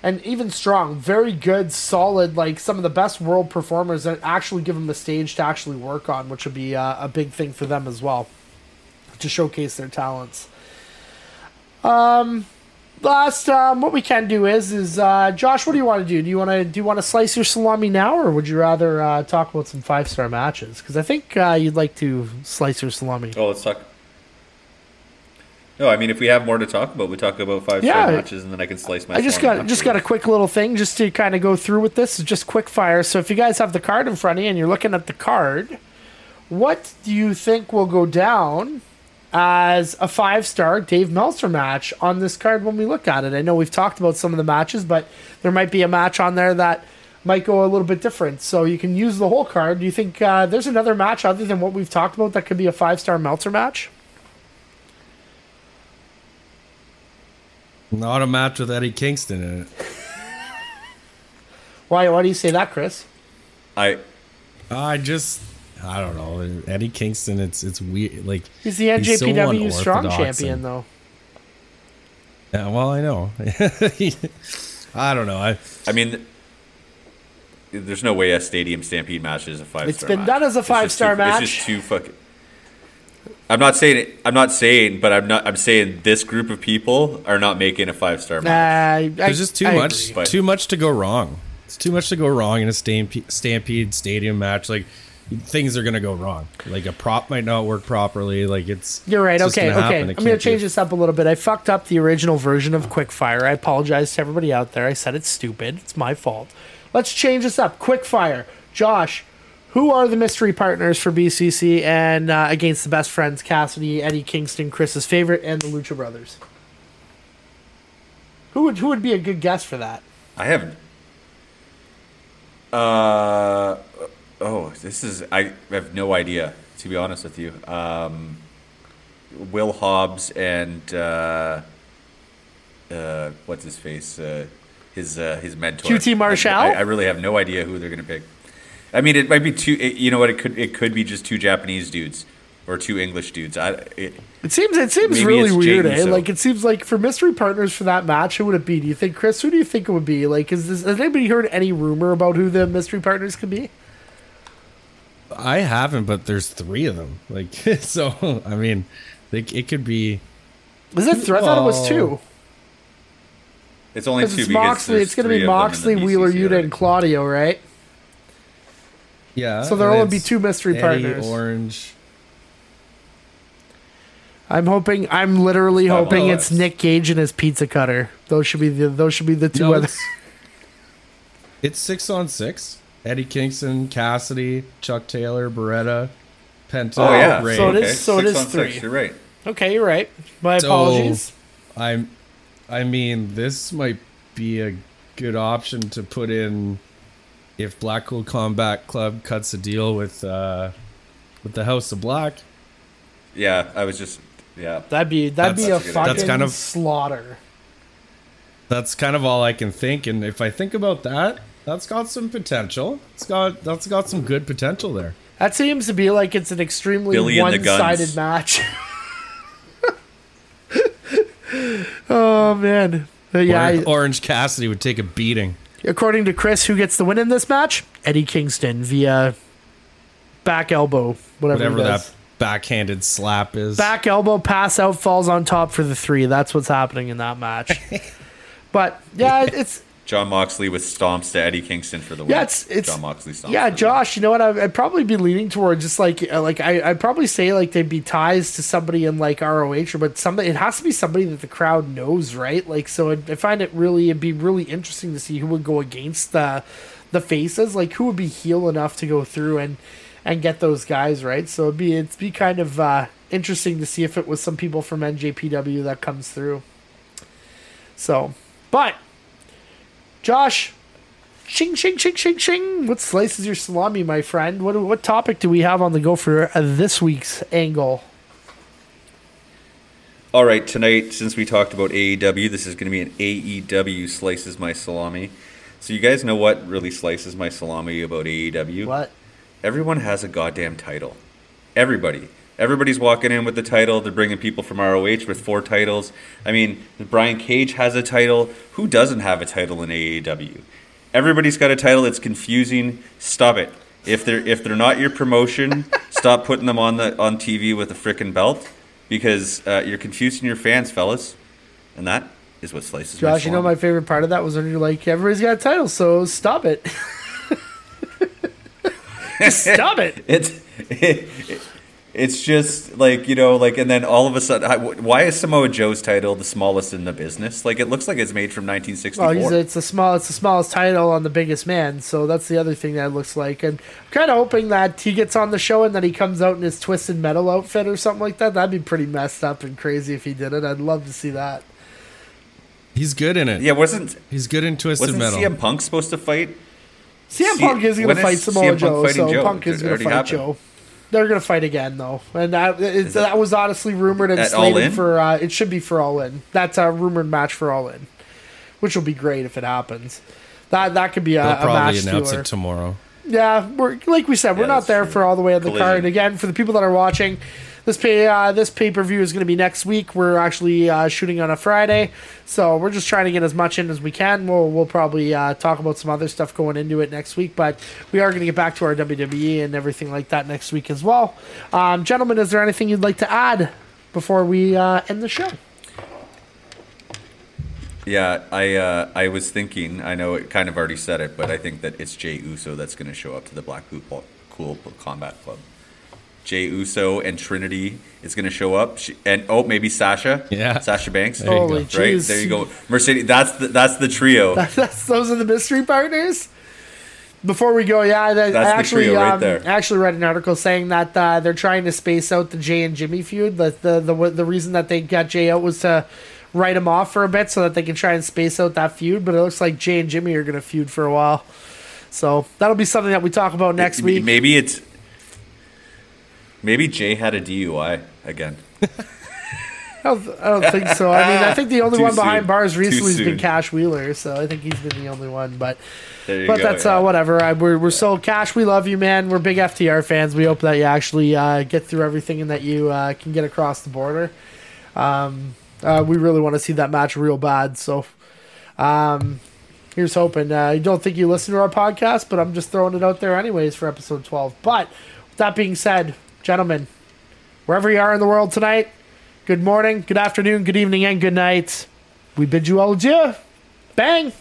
and even strong, very good, solid, like some of the best world performers that actually give them the stage to actually work on, which would be uh, a big thing for them as well to showcase their talents. Um, last um, what we can do is is uh, Josh, what do you want to do? Do you want to do you want to slice your salami now, or would you rather uh, talk about some five star matches? Because I think uh, you'd like to slice your salami. Oh, let's talk. No, I mean if we have more to talk about, we talk about five Yeah. star matches, and then I can slice my. I just got just got a quick little thing just to kind of go through with this. Just quick fire. So if you guys have the card in front of you and you're looking at the card, what do you think will go down as a five star Dave Meltzer match on this card when we look at it? I know we've talked about some of the matches, but there might be a match on there that might go a little bit different. So you can use the whole card. Do you think uh, there's another match other than what we've talked about that could be a five star Meltzer match? Not a match with Eddie Kingston in it. Why? Why do you say that, Chris? I I just I don't know. Eddie Kingston, it's it's weird. Like He's the He's so NJPW Strong Champion, and- though. yeah, well, I know. I don't know. I I mean, there's no way a stadium stampede match is a five. It's been done as a five-star too- match. It's just too fucking. I'm not saying it, I'm not saying, but I'm not. I'm saying this group of people are not making a five star Nah, match. I, there's just too I much agree. But- too much to go wrong. It's too much to go wrong in a stampede, stampede stadium match. Like things are gonna go wrong. Like a prop might not work properly. Like it's You're right. it's Okay, gonna okay. I'm gonna can't be change this up a little bit. I fucked up the original version of Quickfire. I apologize to everybody out there. I said it's stupid. It's my fault. Let's change this up. Quickfire. Josh, who are the mystery partners for BCC and uh, against the best friends Cassidy, Eddie Kingston, Chris's favorite, and the Lucha Brothers? Who would who would be a good guess for that? I haven't. Uh oh, this is I have no idea to be honest with you. Um, Will Hobbs and uh, uh, what's his face? Uh, his uh, his mentor QT Marshall? I, I really have no idea who they're gonna pick. I mean, it might be two. It, you know what? It could it could be just two Japanese dudes or two English dudes. I it, It seems it seems really weird, Jaden, eh? so- Like it seems like for mystery partners for that match, who would it be? Do you think Chris? Who do you think it would be? Like, is this, has anybody heard any rumor about who the mystery partners could be? I haven't, but there's three of them. Like so, I mean, they, it could be. Is it? Th- I thought it was two. it's only two it's because Moxley. It's going to be of them in the Moxley, Wheeler, BCC Yuta, and Claudio, right? Yeah. So there'll be two mystery Eddie, partners. Orange. I'm hoping. I'm literally Stop hoping all it's. Nick Gage and his pizza cutter. Those should be the. Those should be the two No, other. it's, it's six on six. Eddie Kingston, Cassidy, Chuck Taylor, Beretta, Penta, Oh yeah, Rey. so it is. okay. so it Six is on six, three. You're right. Okay, you're right. My So- apologies. I'm. I mean, this might be a good option to put in if Blackpool Combat Club cuts a deal with uh, with the House of Black. Yeah, I was just yeah. That'd be that'd be a That's- fucking that's kind of- slaughter. That's kind of all I can think. And if I think about that, that's got some potential. It's got that's got some good potential there. That seems to be like it's an extremely Billy one-sided match. oh man, yeah. Orange, Orange Cassidy would take a beating. According to Chris, who gets the win in this match? Eddie Kingston via back elbow, whatever, Whatever that backhanded slap is. back elbow pass out falls on top for the three. That's what's happening in that match. but yeah, it's Jon Moxley with stomps to Eddie Kingston for the win. Yeah, it's- it's- Jon Moxley stomps. Yeah, Josh. You know what? I'd probably be leaning towards just like uh, like I, I'd probably say like they'd be ties to somebody in like ROH, or but somebody. It has to be somebody that the crowd knows, right? Like, so I'd, I find it really it'd be really interesting to see who would go against the the faces. Like, who would be heel enough to go through and and get those guys right. So it'd be it'd be kind of uh, interesting to see if it was some people from NJPW that comes through. So, but Josh, Shing, shing, shing, shing, shing. What slices your salami, my friend? What what topic do we have on the go for uh, this week's angle? All right, tonight, since we talked about AEW, this is going to be an AEW slices my salami. So you guys know what really slices my salami about AEW? What? Everyone has a goddamn title. Everybody. Everybody's walking in with the title. They're bringing people from ROH with four titles. I mean, Brian Cage has a title. Who doesn't have a title in AEW? Everybody's got a title. It's confusing. Stop it. If they're if they're not your promotion, stop putting them on the on TV with a freaking belt because uh, you're confusing your fans, fellas. And that is what slices. Josh, you know my favorite part of that was when you're like, everybody's got a title, so stop it. stop it. it's it, it's just like you know like and then all of a sudden I- why is Samoa Joe's title the smallest in the business like it looks like it's made from 1964 Well, he's it's the small, it's the smallest title on the biggest man, so that's the other thing that it looks like. And I'm kind of hoping that he gets on the show and that he comes out in his twisted metal outfit or something like that. That'd be pretty messed up and crazy if he did it. I'd love to see that. He's good in it. yeah wasn't He's good in Twisted Metal. wasn't Metal. CM Punk supposed to fight CM Punk is going to fight Samoa Joe, fighting so Joe? Punk is going to already fight happened. Joe. They're going to fight again, though, and that, it, Is that was honestly rumored and slated for. Uh, it should be for All In. That's a rumored match for All In, which will be great if it happens. That that could be a, They'll a probably match announce stealer. it tomorrow. Yeah, we're like we said, we're not there true. for all the way on the Collision. card. Again, for the people that are watching, this pay uh, this pay per view is going to be next week. We're actually uh, shooting on a Friday, so we're just trying to get as much in as we can. We'll we'll probably uh, talk about some other stuff going into it next week, but we are going to get back to our WWE and everything like that next week as well. Um, gentlemen, is there anything you'd like to add before we uh, end the show? yeah I uh, I was thinking I know it kind of already said it but I think that it's Jey Uso that's going to show up to the Blackpool Cool Combat Club Jey Uso and Trinity is going to show up she, and oh maybe Sasha Yeah. Sasha Banks There you go. Holy right jeez. there you go Mercedes that's the, that's the trio That's, those are the mystery partners. Before we go, yeah, I, I That's the actually trio right um, there. I actually read an article saying that uh, they're trying to space out the Jey and Jimmy feud. That the, the the reason that they got Jey out was to write him off for a bit so that they can try and space out that feud. But it looks like Jey and Jimmy are going to feud for a while. So that'll be something that we talk about next M- week. Maybe it's maybe Jey had a DUI again. I don't, I don't think so. I mean, I think the only one behind soon. bars recently has been. Cash Wheeler. So I think he's been the only one. But but go. that's yeah. uh, whatever. I, we're we're so Cash. We love you, man. We're big FTR fans. We hope that you actually uh, get through everything and that you uh, can get across the border. Um, uh, we really want to see that match real bad. So, um, here's hoping. Uh, I don't think you listen to our podcast, but I'm just throwing it out there anyways for episode 12. But with that being said, gentlemen, wherever you are in the world tonight, good morning, good afternoon, good evening, and good night. We bid you all adieu. Bang.